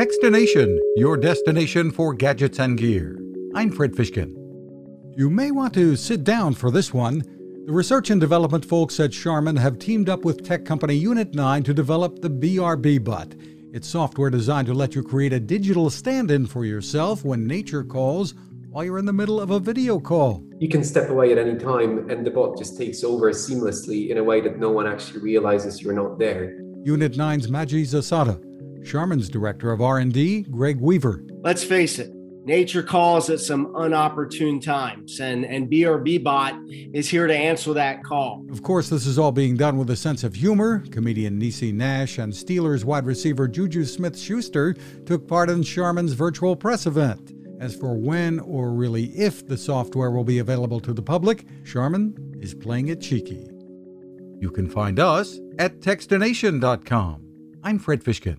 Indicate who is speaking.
Speaker 1: Techstination, your destination for gadgets and gear. I'm Fred Fishkin. You may want to sit down for this one. The research and development folks at Charmin have teamed up with tech company Unit 9 to develop the BRB Bot. It's software designed to let you create a digital stand in for yourself when nature calls while you're in the middle of a video call.
Speaker 2: You can step away at any time and the bot just takes over seamlessly in a way that no one actually realizes you're not there.
Speaker 1: Unit 9's Maciej Zasada Charmin's director of R&D, Greg Weaver.
Speaker 3: Let's face it, nature calls at some unopportune times, and, and BRB Bot is here to answer that call.
Speaker 1: Of course, this is all being done with a sense of humor. Comedian Niecy Nash and Steelers wide receiver Juju Smith Schuster took part in Charmin's virtual press event. As for when or really if the software will be available to the public, Charmin is playing it cheeky. You can find us at Techstination.com. I'm Fred Fishkin.